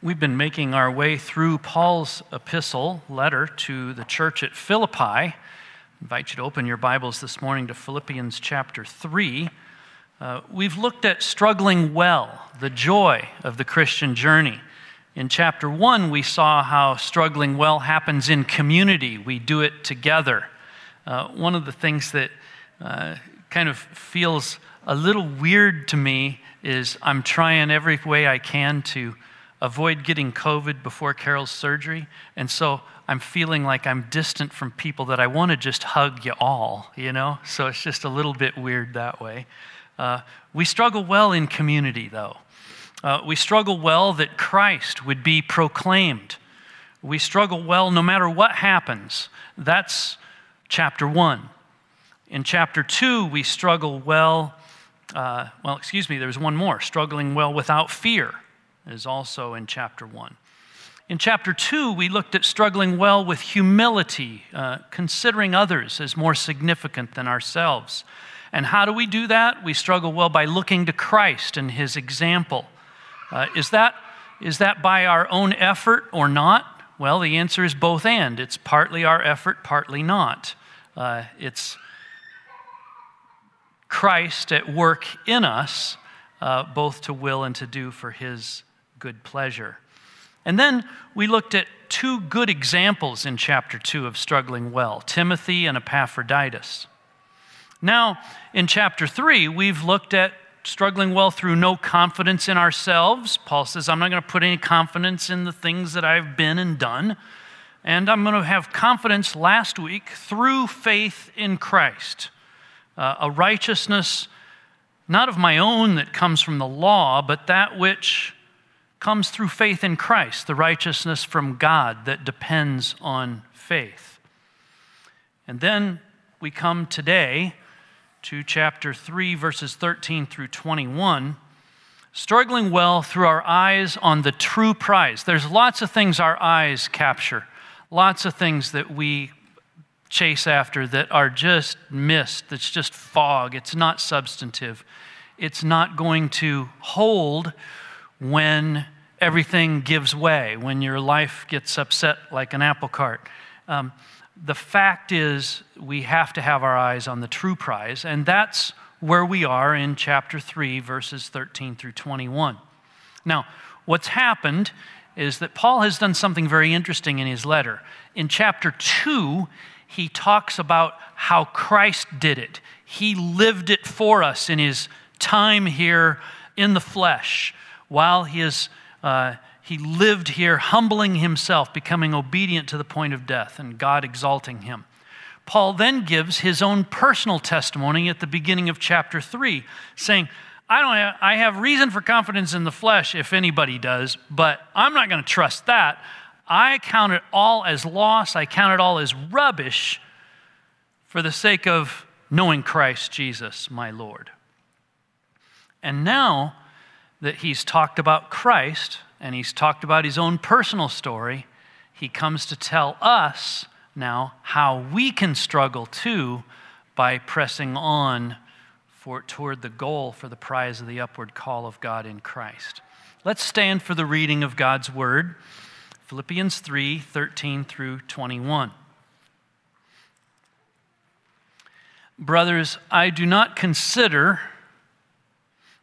We've been making our way through Paul's epistle letter to the church at Philippi. I invite you to open your Bibles this morning to Philippians chapter 3. Uh, we've looked at struggling well, the joy of the Christian journey. In chapter 1, we saw how struggling well happens in community, we do it together. Uh, one of the things that uh, kind of feels a little weird to me is I'm trying every way I can to avoid getting COVID before Carol's surgery. And so I'm feeling like I'm distant from people that I want to just hug you all, you know? So it's just a little bit weird that way. Uh, we struggle well in community, though. Uh, we struggle well that Christ would be proclaimed. We struggle well no matter what happens. That's chapter one. In chapter two, we struggle well, uh, well, excuse me, there's one more struggling well without fear is also in chapter 1. In chapter 2, we looked at struggling well with humility, uh, considering others as more significant than ourselves. And how do we do that? We struggle well by looking to Christ and his example. Uh, is, that, is that by our own effort or not? Well, the answer is both and. It's partly our effort, partly not. Uh, it's Christ at work in us, uh, both to will and to do for his good pleasure. And then we looked at two good examples in chapter 2 of struggling well Timothy and Epaphroditus. Now, in chapter 3, we've looked at struggling well through no confidence in ourselves. Paul says, I'm not going to put any confidence in the things that I've been and done. And I'm going to have confidence last week through faith in Christ, uh, a righteousness not of my own that comes from the law, but that which comes through faith in Christ, the righteousness from God that depends on faith. And then we come today to chapter 3, verses 13 through 21, struggling well through our eyes on the true prize. There's lots of things our eyes capture, lots of things that we chase after that are just mist, that's just fog, it's not substantive, it's not going to hold when everything gives way, when your life gets upset like an apple cart. Um, the fact is, we have to have our eyes on the true prize, and that's where we are in chapter 3, verses 13 through 21. Now, what's happened is that Paul has done something very interesting in his letter. In chapter 2, he talks about how Christ did it, he lived it for us in his time here in the flesh while he is uh, he lived here, humbling himself, becoming obedient to the point of death, and God exalting him. Paul then gives his own personal testimony at the beginning of chapter 3, saying, I, don't have, I have reason for confidence in the flesh, if anybody does, but I'm not going to trust that. I count it all as loss, I count it all as rubbish for the sake of knowing Christ Jesus, my Lord. And now, that he's talked about Christ and he's talked about his own personal story, he comes to tell us now how we can struggle too by pressing on for, toward the goal for the prize of the upward call of God in Christ. Let's stand for the reading of God's word, Philippians 3 13 through 21. Brothers, I do not consider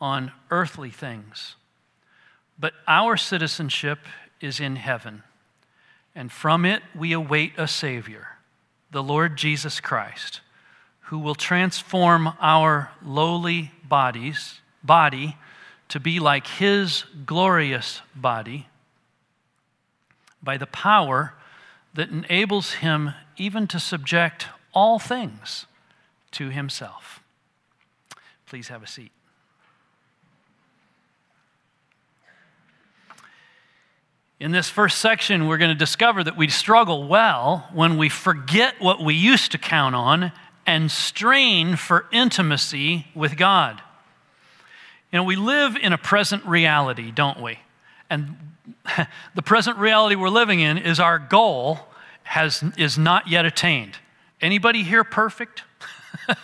on earthly things. But our citizenship is in heaven, and from it we await a Savior, the Lord Jesus Christ, who will transform our lowly bodies, body to be like his glorious body by the power that enables him even to subject all things to himself. Please have a seat. In this first section, we're going to discover that we struggle well when we forget what we used to count on and strain for intimacy with God. You know, we live in a present reality, don't we? And the present reality we're living in is our goal has, is not yet attained. Anybody here perfect?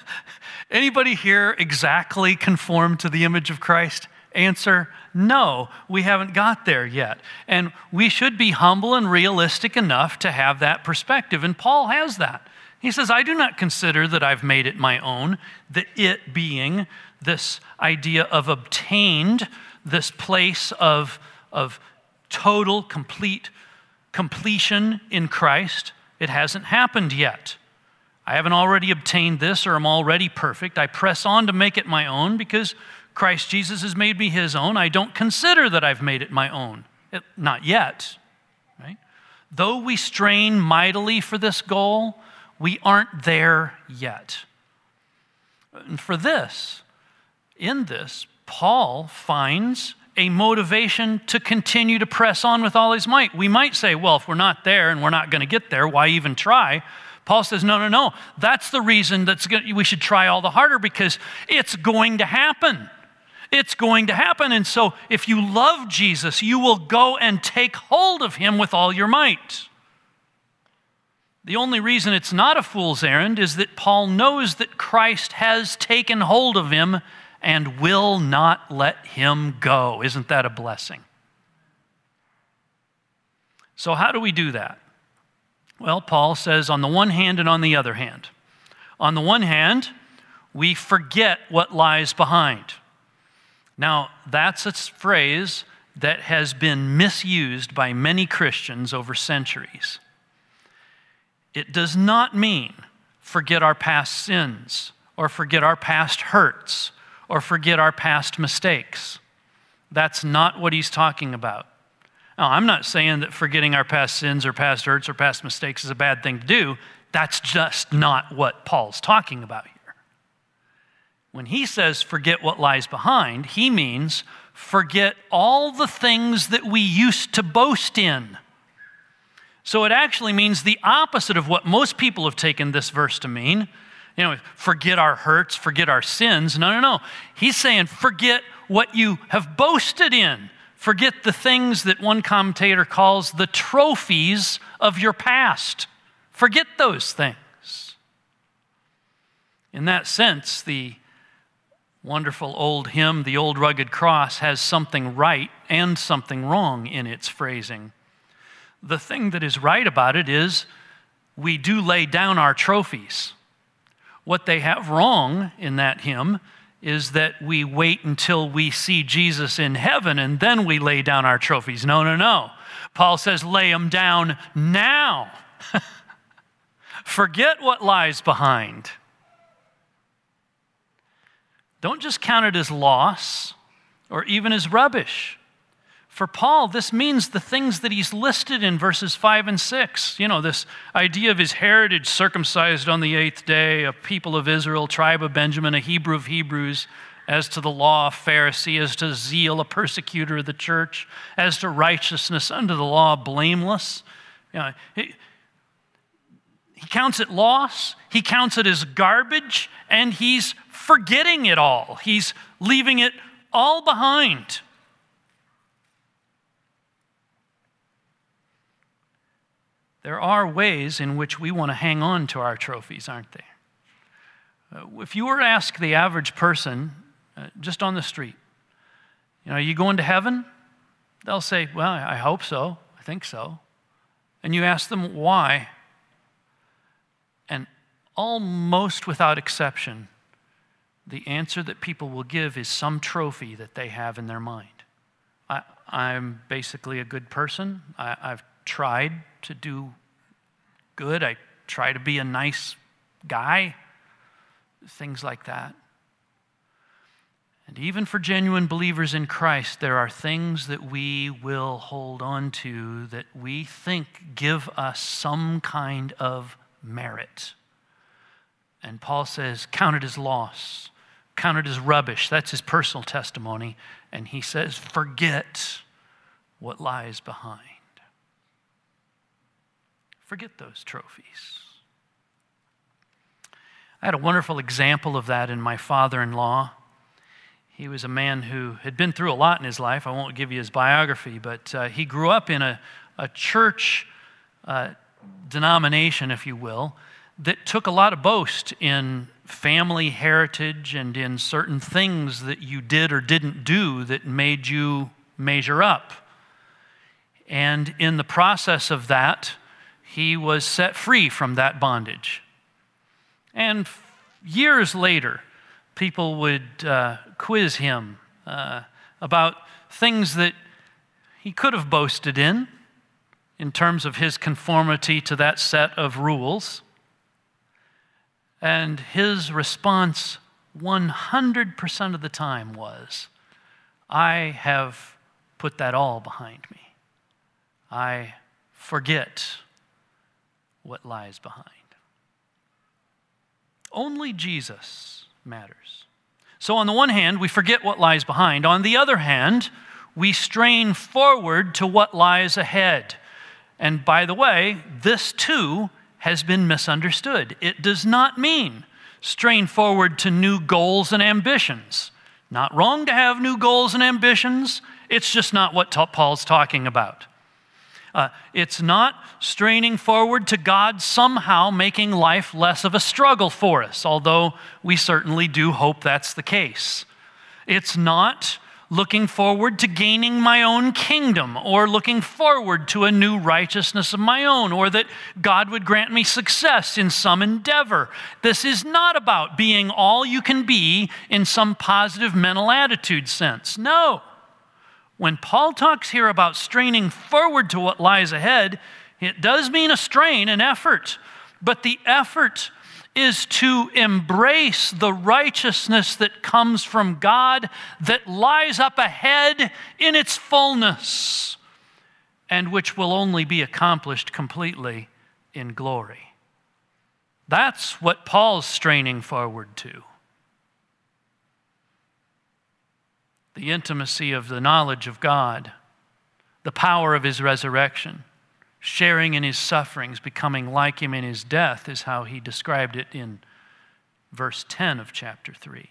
Anybody here exactly conformed to the image of Christ? Answer no, we haven't got there yet. And we should be humble and realistic enough to have that perspective. And Paul has that. He says, I do not consider that I've made it my own, the it being this idea of obtained, this place of, of total, complete completion in Christ. It hasn't happened yet. I haven't already obtained this or I'm already perfect. I press on to make it my own because Christ Jesus has made me his own. I don't consider that I've made it my own. It, not yet, right? Though we strain mightily for this goal, we aren't there yet. And for this, in this, Paul finds a motivation to continue to press on with all his might. We might say, well, if we're not there and we're not going to get there, why even try? Paul says, no, no, no. That's the reason that we should try all the harder because it's going to happen. It's going to happen. And so, if you love Jesus, you will go and take hold of him with all your might. The only reason it's not a fool's errand is that Paul knows that Christ has taken hold of him and will not let him go. Isn't that a blessing? So, how do we do that? Well, Paul says on the one hand and on the other hand. On the one hand, we forget what lies behind. Now, that's a phrase that has been misused by many Christians over centuries. It does not mean forget our past sins or forget our past hurts or forget our past mistakes. That's not what he's talking about. Now, I'm not saying that forgetting our past sins or past hurts or past mistakes is a bad thing to do. That's just not what Paul's talking about. When he says forget what lies behind, he means forget all the things that we used to boast in. So it actually means the opposite of what most people have taken this verse to mean. You know, forget our hurts, forget our sins. No, no, no. He's saying forget what you have boasted in. Forget the things that one commentator calls the trophies of your past. Forget those things. In that sense, the wonderful old hymn, The Old Rugged Cross, has something right and something wrong in its phrasing. The thing that is right about it is we do lay down our trophies. What they have wrong in that hymn is that we wait until we see Jesus in heaven and then we lay down our trophies. No, no, no. Paul says, lay them down now. Forget what lies behind. Don't just count it as loss or even as rubbish. For Paul, this means the things that he's listed in verses 5 and 6. You know, this idea of his heritage, circumcised on the eighth day, a people of Israel, tribe of Benjamin, a Hebrew of Hebrews, as to the law, a Pharisee, as to zeal, a persecutor of the church, as to righteousness under the law, blameless. You know, he, he counts it loss, he counts it as garbage, and he's forgetting it all. He's leaving it all behind. There are ways in which we want to hang on to our trophies, aren't there? Uh, if you were to ask the average person uh, just on the street, you know, are you going to heaven? They'll say, Well, I hope so. I think so. And you ask them why. And almost without exception, the answer that people will give is some trophy that they have in their mind. I, I'm basically a good person. I, I've tried to do good. I try to be a nice guy. Things like that. And even for genuine believers in Christ, there are things that we will hold on to that we think give us some kind of merit. And Paul says, count it as loss, count it as rubbish. That's his personal testimony. And he says, forget what lies behind. Forget those trophies. I had a wonderful example of that in my father in law. He was a man who had been through a lot in his life. I won't give you his biography, but uh, he grew up in a, a church uh, denomination, if you will, that took a lot of boast in family heritage and in certain things that you did or didn't do that made you measure up. And in the process of that, he was set free from that bondage. And years later, people would uh, quiz him uh, about things that he could have boasted in, in terms of his conformity to that set of rules. And his response 100% of the time was, I have put that all behind me. I forget what lies behind. Only Jesus matters. So, on the one hand, we forget what lies behind. On the other hand, we strain forward to what lies ahead. And by the way, this too has been misunderstood. It does not mean strain forward to new goals and ambitions. Not wrong to have new goals and ambitions, it's just not what Paul's talking about. Uh, it's not straining forward to God somehow making life less of a struggle for us, although we certainly do hope that's the case. It's not looking forward to gaining my own kingdom or looking forward to a new righteousness of my own or that God would grant me success in some endeavor. This is not about being all you can be in some positive mental attitude sense. No. When Paul talks here about straining forward to what lies ahead, it does mean a strain, an effort, but the effort is to embrace the righteousness that comes from God that lies up ahead in its fullness and which will only be accomplished completely in glory. That's what Paul's straining forward to. the intimacy of the knowledge of God, the power of his resurrection, sharing in his sufferings, becoming like him in his death, is how he described it in verse 10 of chapter 3.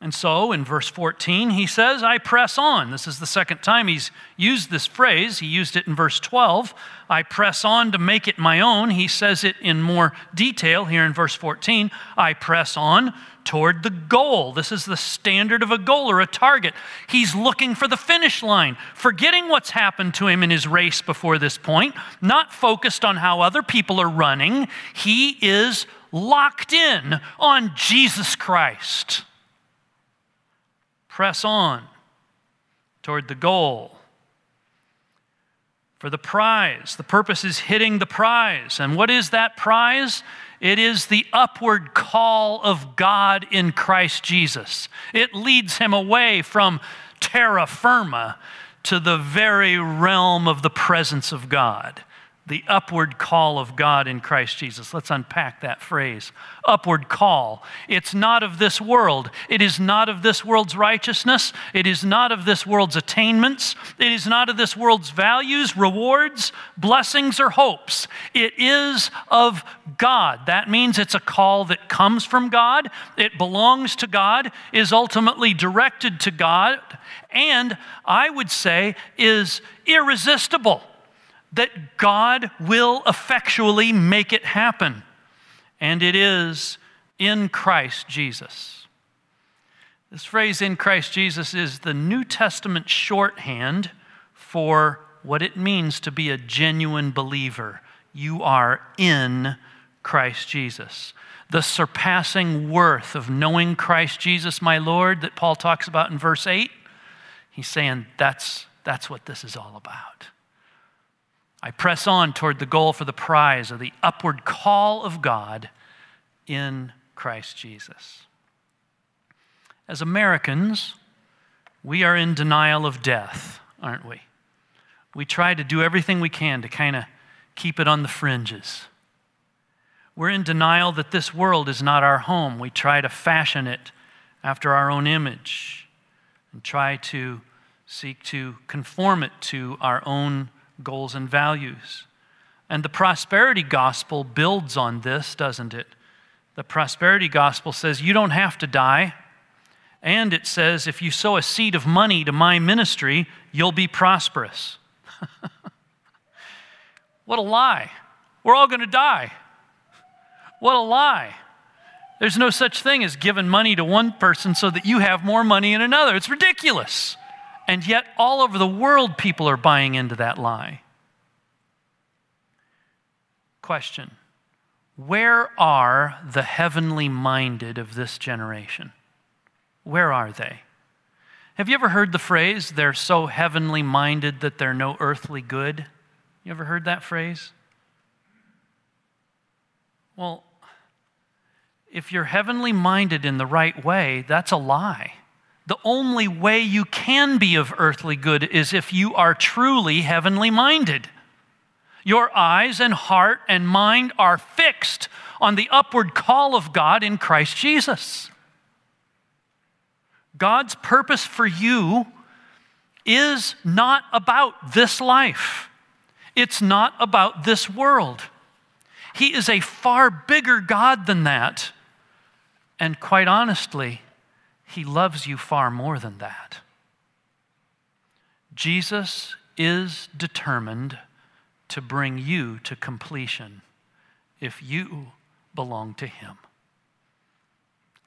And so in verse 14, he says, I press on. This is the second time he's used this phrase. He used it in verse 12. I press on to make it my own. He says it in more detail here in verse 14. I press on toward the goal. This is the standard of a goal or a target. He's looking for the finish line, forgetting what's happened to him in his race before this point, not focused on how other people are running. He is locked in on Jesus Christ. Press on toward the goal. For the prize. The purpose is hitting the prize. And what is that prize? It is the upward call of God in Christ Jesus. It leads him away from terra firma to the very realm of the presence of God the upward call of God in Christ Jesus. Let's unpack that phrase. Upward call. It's not of this world. It is not of this world's righteousness. It is not of this world's attainments. It is not of this world's values, rewards, blessings, or hopes. It is of God. That means it's a call that comes from God, it belongs to God, is ultimately directed to God, and I would say is irresistible that God will effectually make it happen. And it is in Christ Jesus. This phrase, in Christ Jesus, is the New Testament shorthand for what it means to be a genuine believer. You are in Christ Jesus. The surpassing worth of knowing Christ Jesus, my Lord, that Paul talks about in verse 8, He's saying that's, that's what this is all about. I press on toward the goal for the prize of the upward call of God in Christ Jesus. As Americans, we are in denial of death, aren't we? We try to do everything we can to kind of keep it on the fringes. We're in denial that this world is not our home. We try to fashion it after our own image and try to seek to conform it to our own goals and values. And the prosperity gospel builds on this, doesn't it? The prosperity gospel says you don't have to die. And it says if you sow a seed of money to my ministry, you'll be prosperous. what a lie. We're all going to die. What a lie. There's no such thing as giving money to one person so that you have more money in another. It's ridiculous. And yet, all over the world, people are buying into that lie. Question Where are the heavenly minded of this generation? Where are they? Have you ever heard the phrase, they're so heavenly minded that they're no earthly good? You ever heard that phrase? Well, if you're heavenly minded in the right way, that's a lie the only way you can be of earthly good is if you are truly heavenly minded. Your eyes and heart and mind are fixed on the upward call of God in Christ Jesus. God's purpose for you is not about this life. It's not about this world. He is a far bigger God than that. And quite honestly, he loves you far more than that. Jesus is determined to bring you to completion if you belong to Him.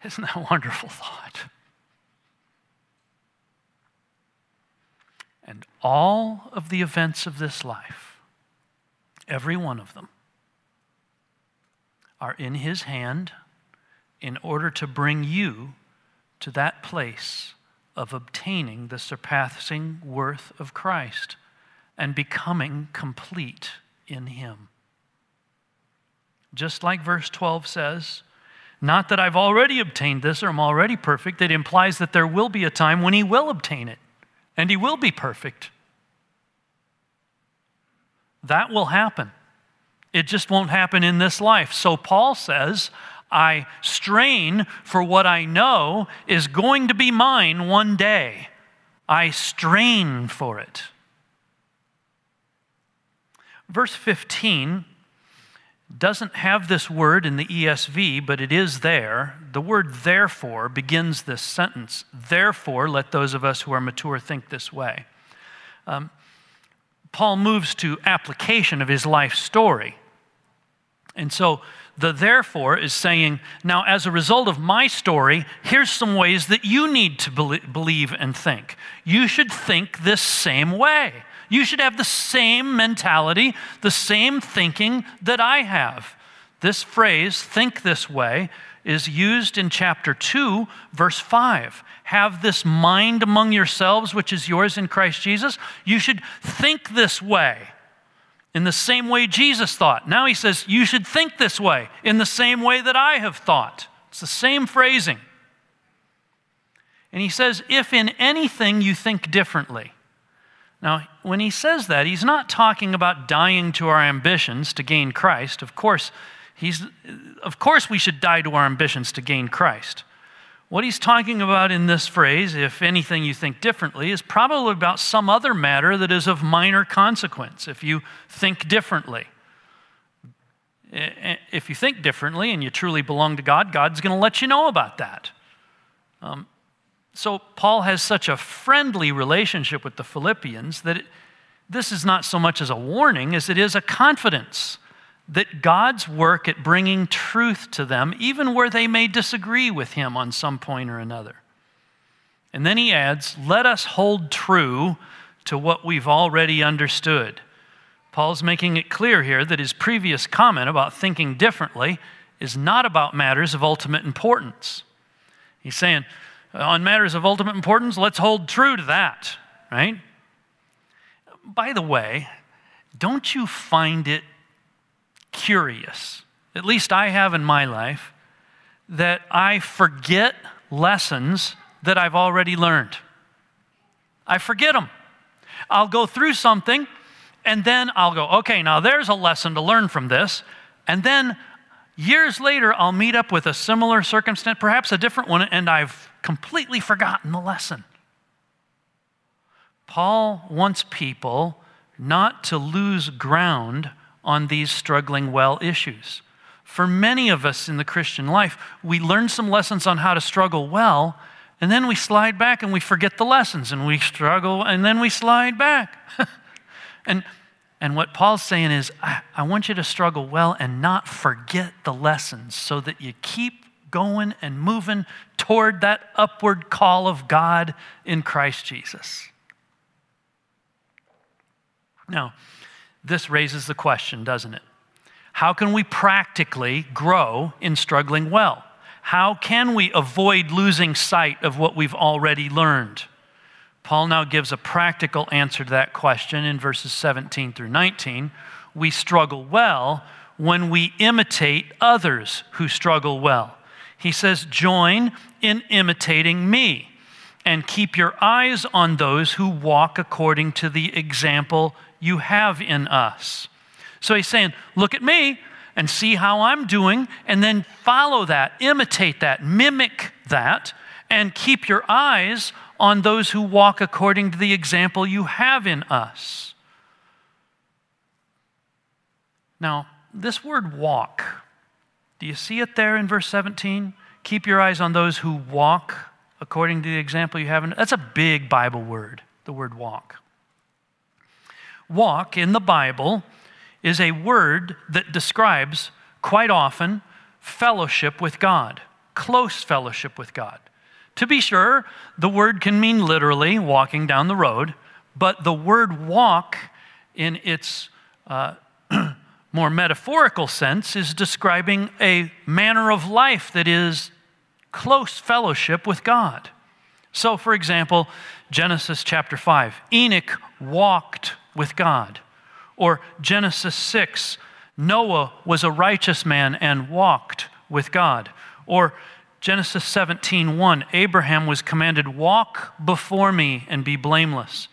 Isn't that a wonderful thought? And all of the events of this life, every one of them, are in His hand in order to bring you to that place of obtaining the surpassing worth of Christ and becoming complete in Him. Just like verse 12 says, not that I've already obtained this or I'm already perfect, it implies that there will be a time when He will obtain it and He will be perfect. That will happen. It just won't happen in this life. So Paul says, I strain for what I know is going to be mine one day. I strain for it. Verse 15 doesn't have this word in the ESV, but it is there. The word therefore begins this sentence. Therefore, let those of us who are mature think this way. Um, Paul moves to application of his life story. And so the therefore is saying, now, as a result of my story, here's some ways that you need to believe and think. You should think this same way. You should have the same mentality, the same thinking that I have. This phrase, think this way, is used in chapter 2, verse 5. Have this mind among yourselves, which is yours in Christ Jesus. You should think this way in the same way Jesus thought. Now he says, You should think this way, in the same way that I have thought. It's the same phrasing. And he says, If in anything you think differently. Now, when he says that, he's not talking about dying to our ambitions to gain Christ. Of course, he's, of course we should die to our ambitions to gain Christ. What he's talking about in this phrase, if anything you think differently, is probably about some other matter that is of minor consequence if you think differently. If you think differently and you truly belong to God, God's going to let you know about that. Um, so, Paul has such a friendly relationship with the Philippians that it, this is not so much as a warning as it is a confidence that God's work at bringing truth to them, even where they may disagree with Him on some point or another. And then he adds, let us hold true to what we've already understood. Paul's making it clear here that his previous comment about thinking differently is not about matters of ultimate importance. He's saying, on matters of ultimate importance, let's hold true to that, right? By the way, don't you find it curious, at least I have in my life, that I forget lessons that I've already learned? I forget them. I'll go through something and then I'll go, okay, now there's a lesson to learn from this. And then years later, I'll meet up with a similar circumstance, perhaps a different one, and I've completely forgotten the lesson. Paul wants people not to lose ground on these struggling well issues. For many of us in the Christian life, we learn some lessons on how to struggle well, and then we slide back and we forget the lessons and we struggle and then we slide back. and, and what Paul's saying is, I, I want you to struggle well and not forget the lessons so that you keep going and moving toward that upward call of God in Christ Jesus. Now, this raises the question, doesn't it? How can we practically grow in struggling well? How can we avoid losing sight of what we've already learned? Paul now gives a practical answer to that question in verses 17 through 19. We struggle well when we imitate others who struggle well. He says, Join in imitating me and keep your eyes on those who walk according to the example you have in us. So he's saying, Look at me and see how I'm doing, and then follow that, imitate that, mimic that, and keep your eyes on those who walk according to the example you have in us. Now, this word walk, do you see it there in verse 17? Keep your eyes on those who walk according to the example you have in that's a big Bible word, the word walk. Walk in the Bible is a word that describes quite often fellowship with God, close fellowship with God. To be sure, the word can mean literally walking down the road, but the word walk in its uh, more metaphorical sense is describing a manner of life that is close fellowship with God. So, for example, Genesis chapter 5 Enoch walked with God. Or Genesis 6, Noah was a righteous man and walked with God. Or Genesis 17:1, Abraham was commanded, "Walk before me and be blameless."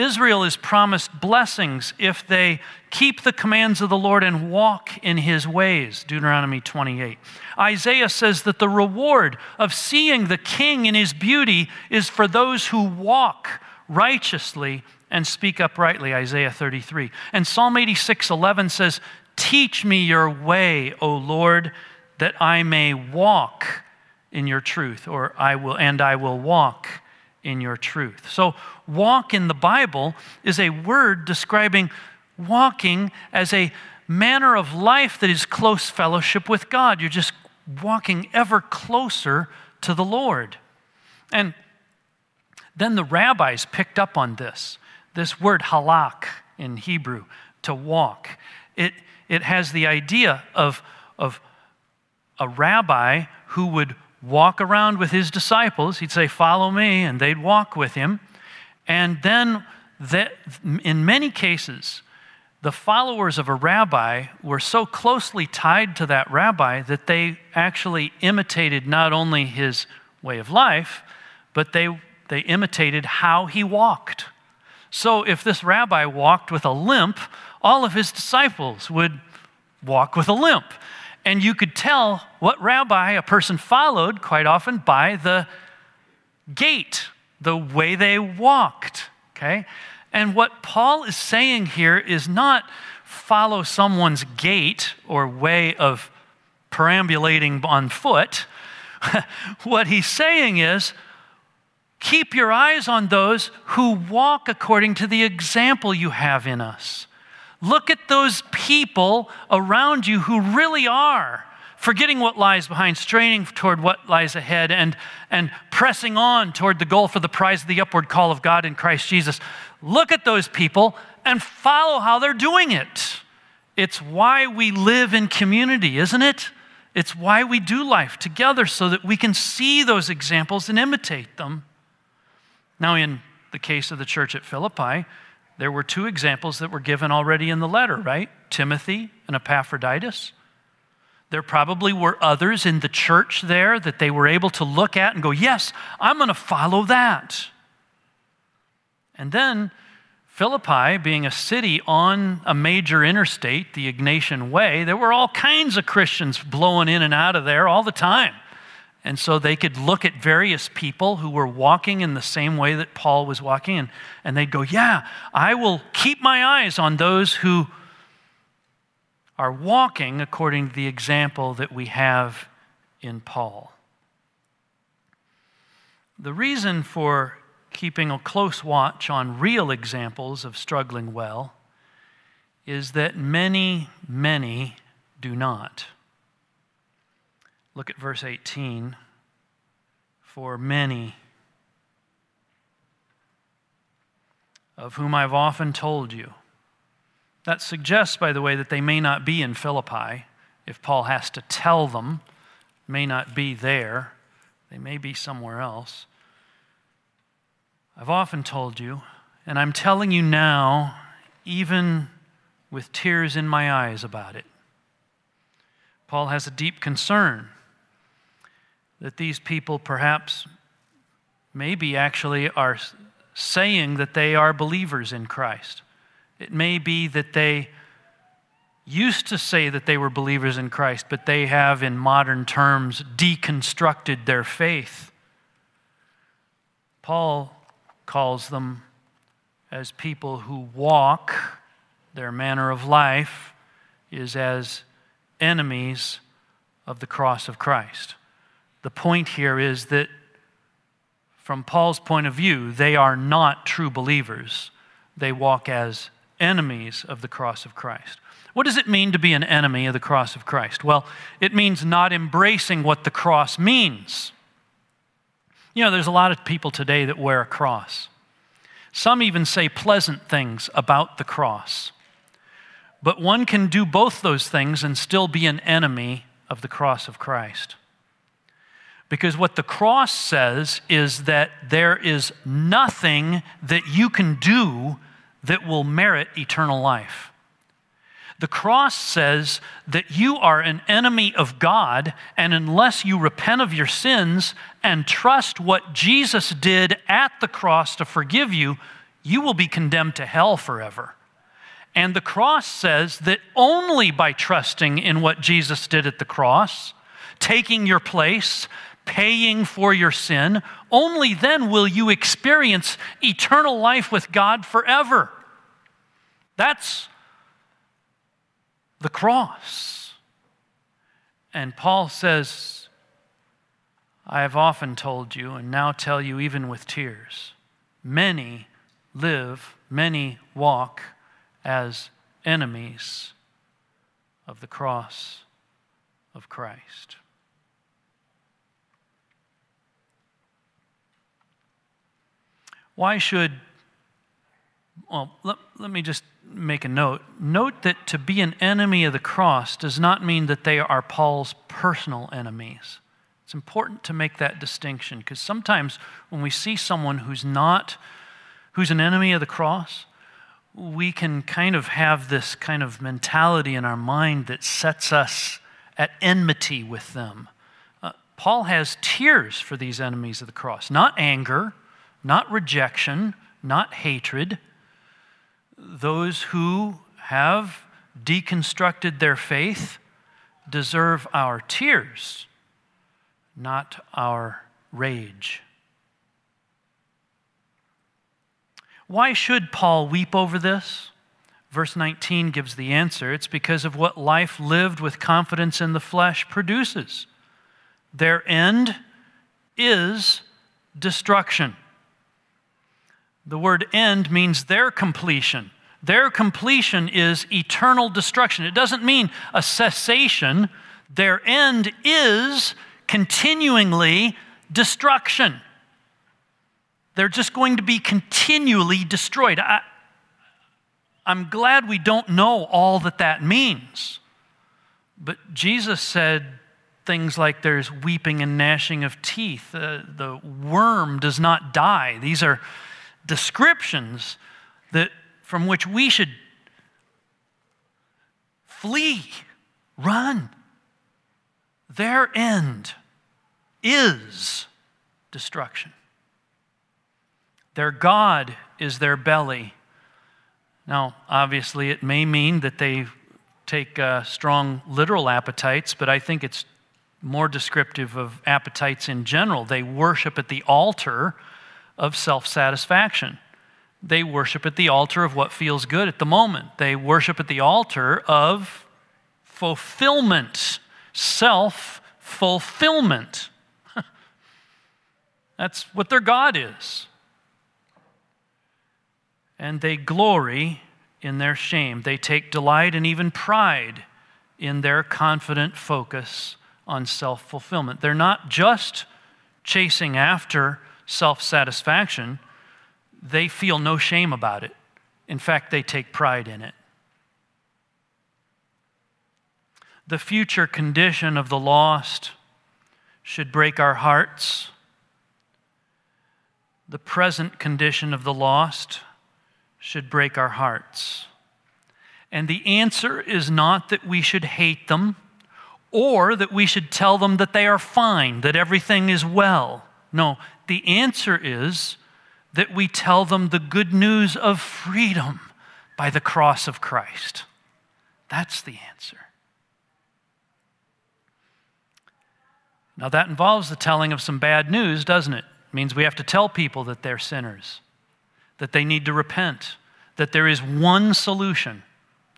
Israel is promised blessings if they keep the commands of the Lord and walk in his ways. Deuteronomy 28. Isaiah says that the reward of seeing the king in his beauty is for those who walk righteously and speak uprightly, Isaiah 33. And Psalm 86 11 says, Teach me your way, O Lord, that I may walk in your truth, or I will, and I will walk in your truth. So, walk in the Bible is a word describing walking as a manner of life that is close fellowship with God. You're just walking ever closer to the Lord. And then the rabbis picked up on this. This word halak in Hebrew, to walk, it, it has the idea of, of a rabbi who would walk around with his disciples. He'd say, Follow me, and they'd walk with him. And then, that, in many cases, the followers of a rabbi were so closely tied to that rabbi that they actually imitated not only his way of life, but they, they imitated how he walked. So if this rabbi walked with a limp, all of his disciples would walk with a limp. And you could tell what rabbi a person followed quite often by the gait, the way they walked. Okay? And what Paul is saying here is not follow someone's gait or way of perambulating on foot. what he's saying is Keep your eyes on those who walk according to the example you have in us. Look at those people around you who really are forgetting what lies behind, straining toward what lies ahead, and, and pressing on toward the goal for the prize of the upward call of God in Christ Jesus. Look at those people and follow how they're doing it. It's why we live in community, isn't it? It's why we do life together so that we can see those examples and imitate them. Now, in the case of the church at Philippi, there were two examples that were given already in the letter, right? Timothy and Epaphroditus. There probably were others in the church there that they were able to look at and go, Yes, I'm going to follow that. And then Philippi, being a city on a major interstate, the Egnatian Way, there were all kinds of Christians blowing in and out of there all the time. And so they could look at various people who were walking in the same way that Paul was walking, and, and they'd go, Yeah, I will keep my eyes on those who are walking according to the example that we have in Paul. The reason for keeping a close watch on real examples of struggling well is that many, many do not. Look at verse 18. For many, of whom I've often told you. That suggests, by the way, that they may not be in Philippi. If Paul has to tell them, may not be there. They may be somewhere else. I've often told you, and I'm telling you now, even with tears in my eyes about it. Paul has a deep concern that these people perhaps, maybe actually, are saying that they are believers in Christ. It may be that they used to say that they were believers in Christ, but they have, in modern terms, deconstructed their faith. Paul calls them as people who walk, their manner of life is as enemies of the cross of Christ. The point here is that, from Paul's point of view, they are not true believers. They walk as enemies of the cross of Christ. What does it mean to be an enemy of the cross of Christ? Well, it means not embracing what the cross means. You know, there's a lot of people today that wear a cross. Some even say pleasant things about the cross. But one can do both those things and still be an enemy of the cross of Christ. Because what the cross says is that there is nothing that you can do that will merit eternal life. The cross says that you are an enemy of God, and unless you repent of your sins and trust what Jesus did at the cross to forgive you, you will be condemned to hell forever. And the cross says that only by trusting in what Jesus did at the cross, taking your place, paying for your sin, only then will you experience eternal life with God forever. That's the cross. And Paul says, I have often told you, and now tell you even with tears, many live, many walk as enemies of the cross of Christ. Why should, well, let, let me just make a note. Note that to be an enemy of the cross does not mean that they are Paul's personal enemies. It's important to make that distinction because sometimes when we see someone who's not, who's an enemy of the cross, we can kind of have this kind of mentality in our mind that sets us at enmity with them. Uh, Paul has tears for these enemies of the cross, not anger, not rejection, not hatred. Those who have deconstructed their faith deserve our tears, not our rage. Why should Paul weep over this? Verse 19 gives the answer. It's because of what life lived with confidence in the flesh produces. Their end is destruction. The word end means their completion. Their completion is eternal destruction. It doesn't mean a cessation. Their end is continuingly destruction. They're just going to be continually destroyed. I, I'm glad we don't know all that that means. But Jesus said things like there's weeping and gnashing of teeth. Uh, the worm does not die. These are descriptions that, from which we should flee, run. Their end is destruction. Their God is their belly. Now, obviously, it may mean that they take uh, strong literal appetites, but I think it's more descriptive of appetites in general. They worship at the altar of self satisfaction. They worship at the altar of what feels good at the moment. They worship at the altar of fulfillment, self fulfillment. That's what their God is. And they glory in their shame. They take delight and even pride in their confident focus on self fulfillment. They're not just chasing after self satisfaction, they feel no shame about it. In fact, they take pride in it. The future condition of the lost should break our hearts. The present condition of the lost should break our hearts. And the answer is not that we should hate them or that we should tell them that they are fine, that everything is well. No, the answer is that we tell them the good news of freedom by the cross of Christ. That's the answer. Now, that involves the telling of some bad news, doesn't it? It means we have to tell people that they're sinners, that they need to repent, that there is one solution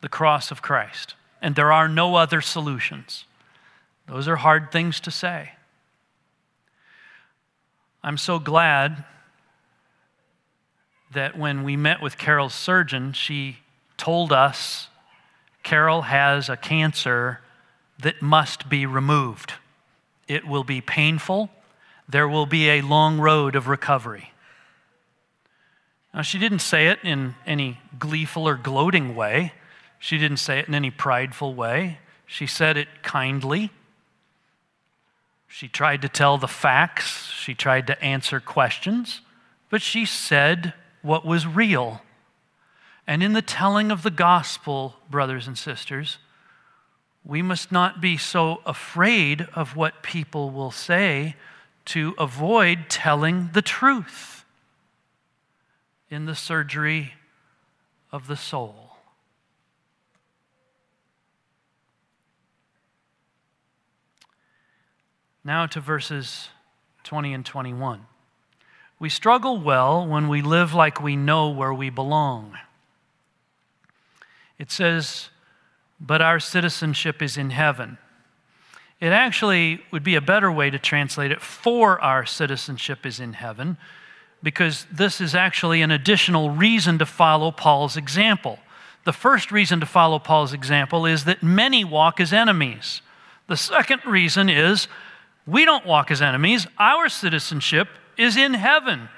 the cross of Christ, and there are no other solutions. Those are hard things to say. I'm so glad that when we met with Carol's surgeon, she told us Carol has a cancer that must be removed. It will be painful. There will be a long road of recovery. Now, she didn't say it in any gleeful or gloating way. She didn't say it in any prideful way. She said it kindly. She tried to tell the facts, she tried to answer questions, but she said what was real. And in the telling of the gospel, brothers and sisters, we must not be so afraid of what people will say to avoid telling the truth in the surgery of the soul. Now to verses 20 and 21. We struggle well when we live like we know where we belong. It says, but our citizenship is in heaven. It actually would be a better way to translate it, for our citizenship is in heaven, because this is actually an additional reason to follow Paul's example. The first reason to follow Paul's example is that many walk as enemies. The second reason is we don't walk as enemies, our citizenship is in heaven.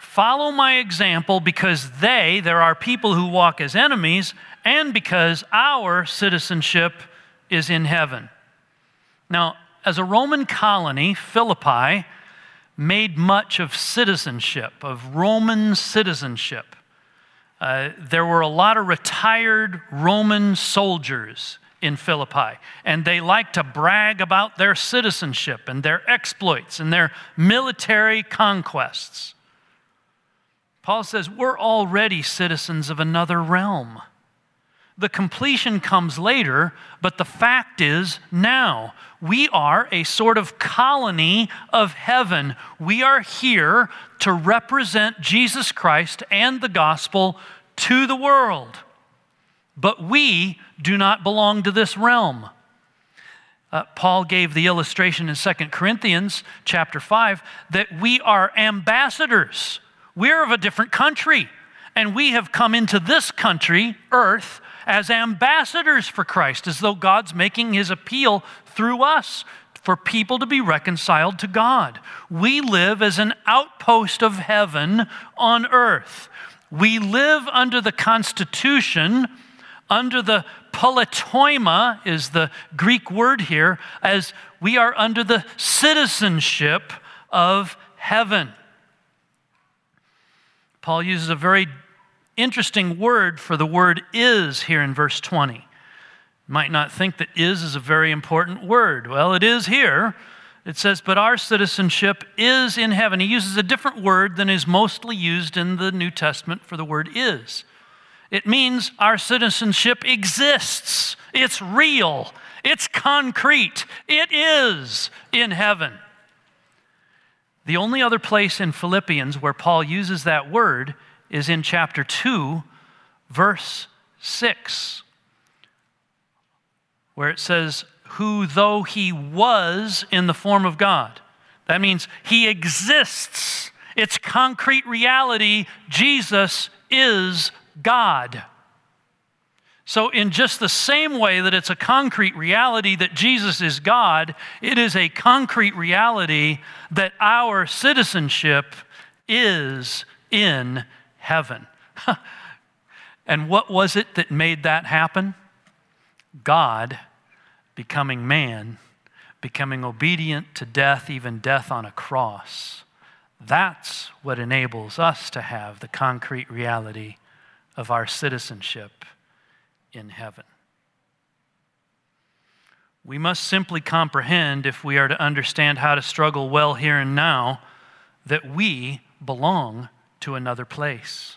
Follow my example because they, there are people who walk as enemies, and because our citizenship is in heaven. Now, as a Roman colony, Philippi made much of citizenship, of Roman citizenship. Uh, there were a lot of retired Roman soldiers in Philippi. And they like to brag about their citizenship and their exploits and their military conquests. Paul says, We're already citizens of another realm. The completion comes later, but the fact is now. We are a sort of colony of heaven. We are here to represent Jesus Christ and the gospel to the world. But we do not belong to this realm. Uh, Paul gave the illustration in 2 Corinthians chapter 5 that we are ambassadors. We're of a different country, and we have come into this country, earth, as ambassadors for Christ, as though God's making his appeal through us for people to be reconciled to God. We live as an outpost of heaven on earth. We live under the constitution under the politeuma, is the Greek word here, as we are under the citizenship of heaven. Paul uses a very interesting word for the word is here in verse 20. might not think that is is a very important word. Well, it is here. It says, but our citizenship is in heaven. He uses a different word than is mostly used in the New Testament for the word is. It means our citizenship exists, it's real, it's concrete, it is in heaven. The only other place in Philippians where Paul uses that word is in chapter 2, verse 6, where it says, Who, though he was in the form of God, that means he exists. It's concrete reality. Jesus is God. So, in just the same way that it's a concrete reality that Jesus is God, it is a concrete reality that our citizenship is in heaven. and what was it that made that happen? God becoming man, becoming obedient to death, even death on a cross. That's what enables us to have the concrete reality of our citizenship in heaven. We must simply comprehend, if we are to understand how to struggle well here and now, that we belong to another place.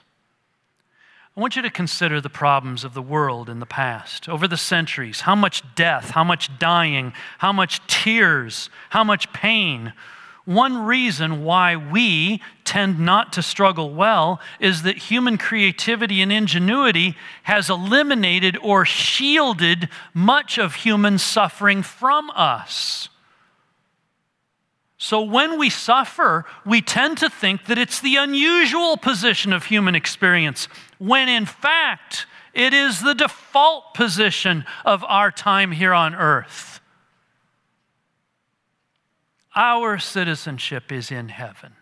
I want you to consider the problems of the world in the past, over the centuries. How much death, how much dying, how much tears, how much pain. One reason why we tend not to struggle well is that human creativity and ingenuity has eliminated or shielded much of human suffering from us. So when we suffer, we tend to think that it's the unusual position of human experience, when in fact, it is the default position of our time here on earth. Our citizenship is in heaven.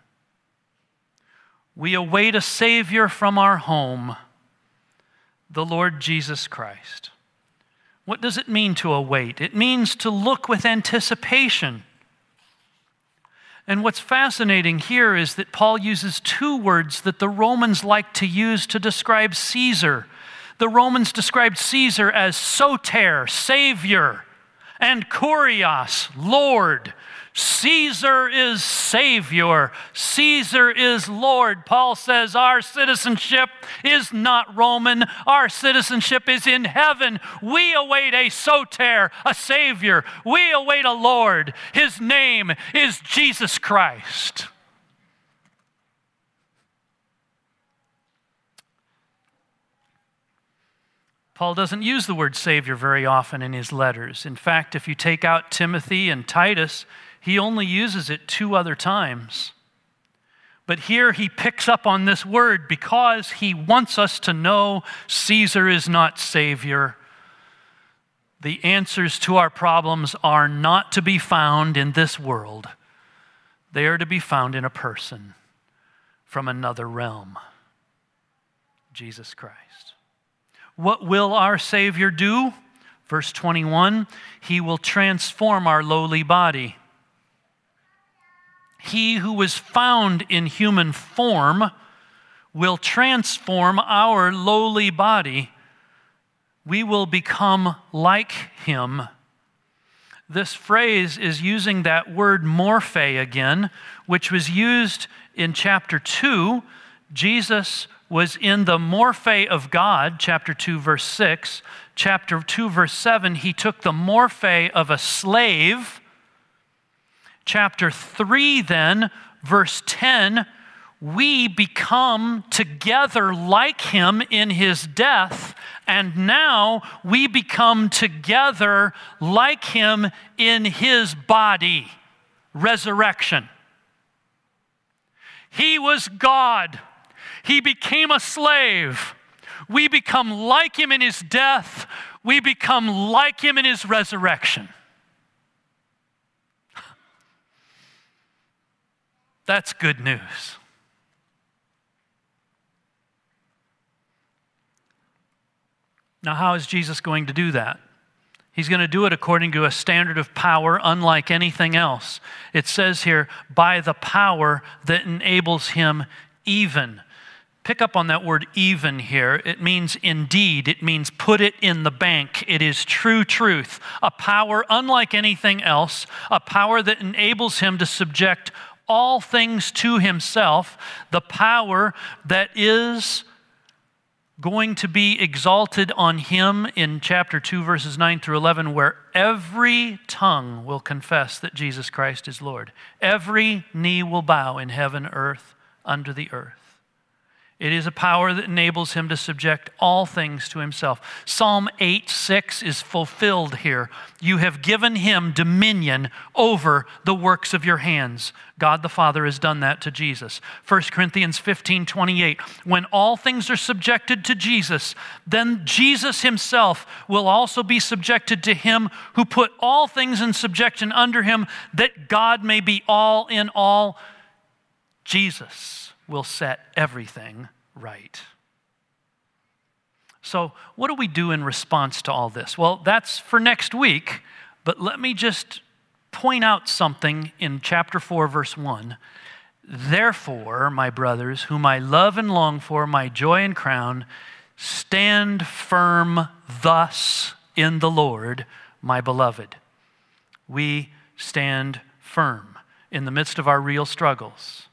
We await a Savior from our home, the Lord Jesus Christ. What does it mean to await? It means to look with anticipation and what's fascinating here is that Paul uses two words that the Romans like to use to describe Caesar. The Romans described Caesar as soter, savior, and kurios, Lord. Caesar is Savior, Caesar is Lord. Paul says our citizenship is not Roman, our citizenship is in heaven. We await a Soter, a Savior. We await a Lord. His name is Jesus Christ. Paul doesn't use the word Savior very often in his letters. In fact, if you take out Timothy and Titus, he only uses it two other times. But here he picks up on this word because he wants us to know Caesar is not Savior. The answers to our problems are not to be found in this world, they are to be found in a person from another realm Jesus Christ. What will our Savior do? Verse 21 He will transform our lowly body he who was found in human form will transform our lowly body. We will become like him. This phrase is using that word morphe again, which was used in chapter 2. Jesus was in the morphe of God, chapter 2, verse 6. Chapter 2, verse 7, he took the morphe of a slave chapter 3, then, verse 10, we become together like him in his death, and now we become together like him in his body, resurrection. He was God, he became a slave. We become like him in his death, we become like him in his resurrection. That's good news. Now, how is Jesus going to do that? He's going to do it according to a standard of power unlike anything else. It says here, by the power that enables him even. Pick up on that word even here. It means indeed, it means put it in the bank. It is true truth, a power unlike anything else, a power that enables him to subject all things to himself, the power that is going to be exalted on him in chapter 2, verses 9 through 11, where every tongue will confess that Jesus Christ is Lord. Every knee will bow in heaven, earth, under the earth. It is a power that enables him to subject all things to himself. Psalm 8 6 is fulfilled here. You have given him dominion over the works of your hands. God the Father has done that to Jesus. 1 Corinthians 15 28. When all things are subjected to Jesus, then Jesus himself will also be subjected to him who put all things in subjection under him, that God may be all in all. Jesus will set everything right. So, what do we do in response to all this? Well, that's for next week, but let me just point out something in chapter 4, verse 1. Therefore, my brothers, whom I love and long for, my joy and crown, stand firm thus in the Lord, my beloved. We stand firm in the midst of our real struggles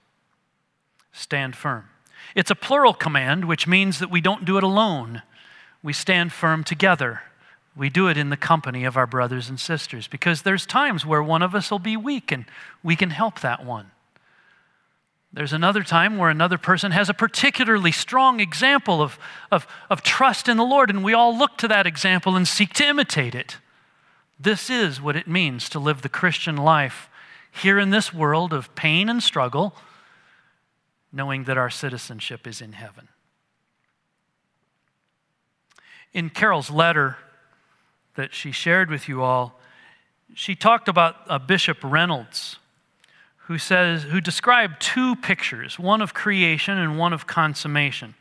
stand firm. It's a plural command, which means that we don't do it alone. We stand firm together. We do it in the company of our brothers and sisters because there's times where one of us will be weak and we can help that one. There's another time where another person has a particularly strong example of, of, of trust in the Lord, and we all look to that example and seek to imitate it. This is what it means to live the Christian life here in this world of pain and struggle knowing that our citizenship is in heaven. In Carol's letter that she shared with you all, she talked about uh, Bishop Reynolds, who says who described two pictures, one of creation and one of consummation.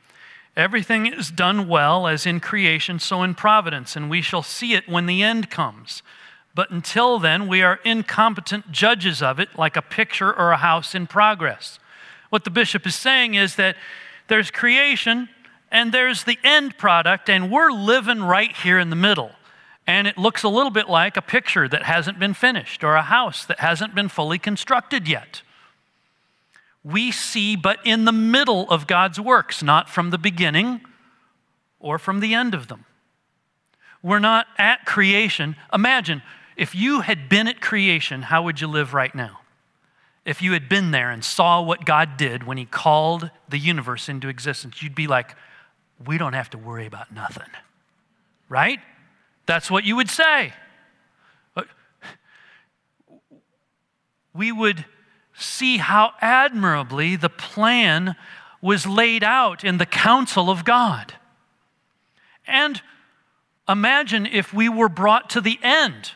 Everything is done well as in creation, so in providence, and we shall see it when the end comes. But until then, we are incompetent judges of it, like a picture or a house in progress. What the bishop is saying is that there's creation and there's the end product, and we're living right here in the middle. And it looks a little bit like a picture that hasn't been finished or a house that hasn't been fully constructed yet. We see, but in the middle of God's works, not from the beginning or from the end of them. We're not at creation. Imagine if you had been at creation, how would you live right now? If you had been there and saw what God did when He called the universe into existence, you'd be like, we don't have to worry about nothing. Right? That's what you would say. We would see how admirably the plan was laid out in the counsel of God. And imagine if we were brought to the end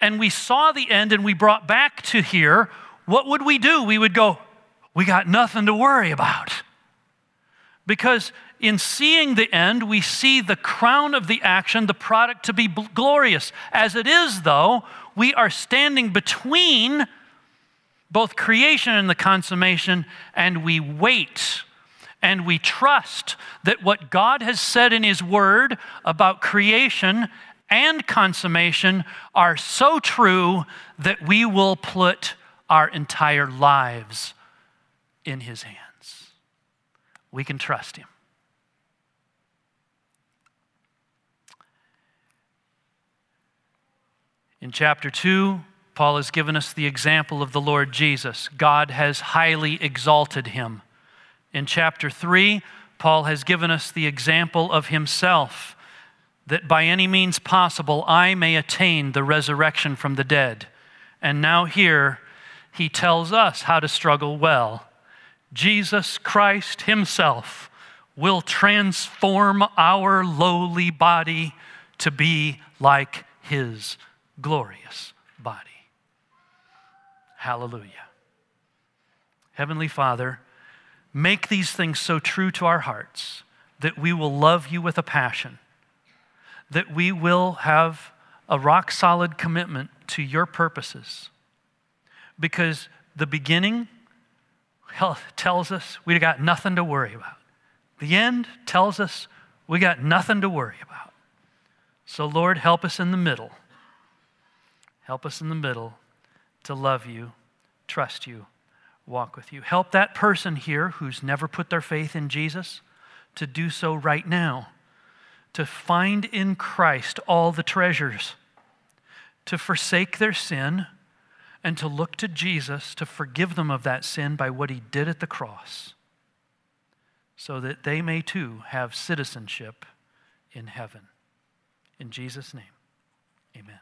and we saw the end and we brought back to here what would we do? We would go, we got nothing to worry about. Because in seeing the end, we see the crown of the action, the product to be glorious. As it is, though, we are standing between both creation and the consummation, and we wait and we trust that what God has said in His Word about creation and consummation are so true that we will put our entire lives in His hands. We can trust Him. In chapter 2, Paul has given us the example of the Lord Jesus. God has highly exalted him. In chapter 3, Paul has given us the example of himself that by any means possible I may attain the resurrection from the dead. And now, here, he tells us how to struggle well. Jesus Christ Himself will transform our lowly body to be like His glorious body. Hallelujah. Heavenly Father, make these things so true to our hearts that we will love you with a passion, that we will have a rock solid commitment to your purposes. Because the beginning tells us we got nothing to worry about. The end tells us we got nothing to worry about. So, Lord, help us in the middle. Help us in the middle to love you, trust you, walk with you. Help that person here who's never put their faith in Jesus to do so right now, to find in Christ all the treasures, to forsake their sin, and to look to Jesus to forgive them of that sin by what he did at the cross, so that they may too have citizenship in heaven. In Jesus' name, amen.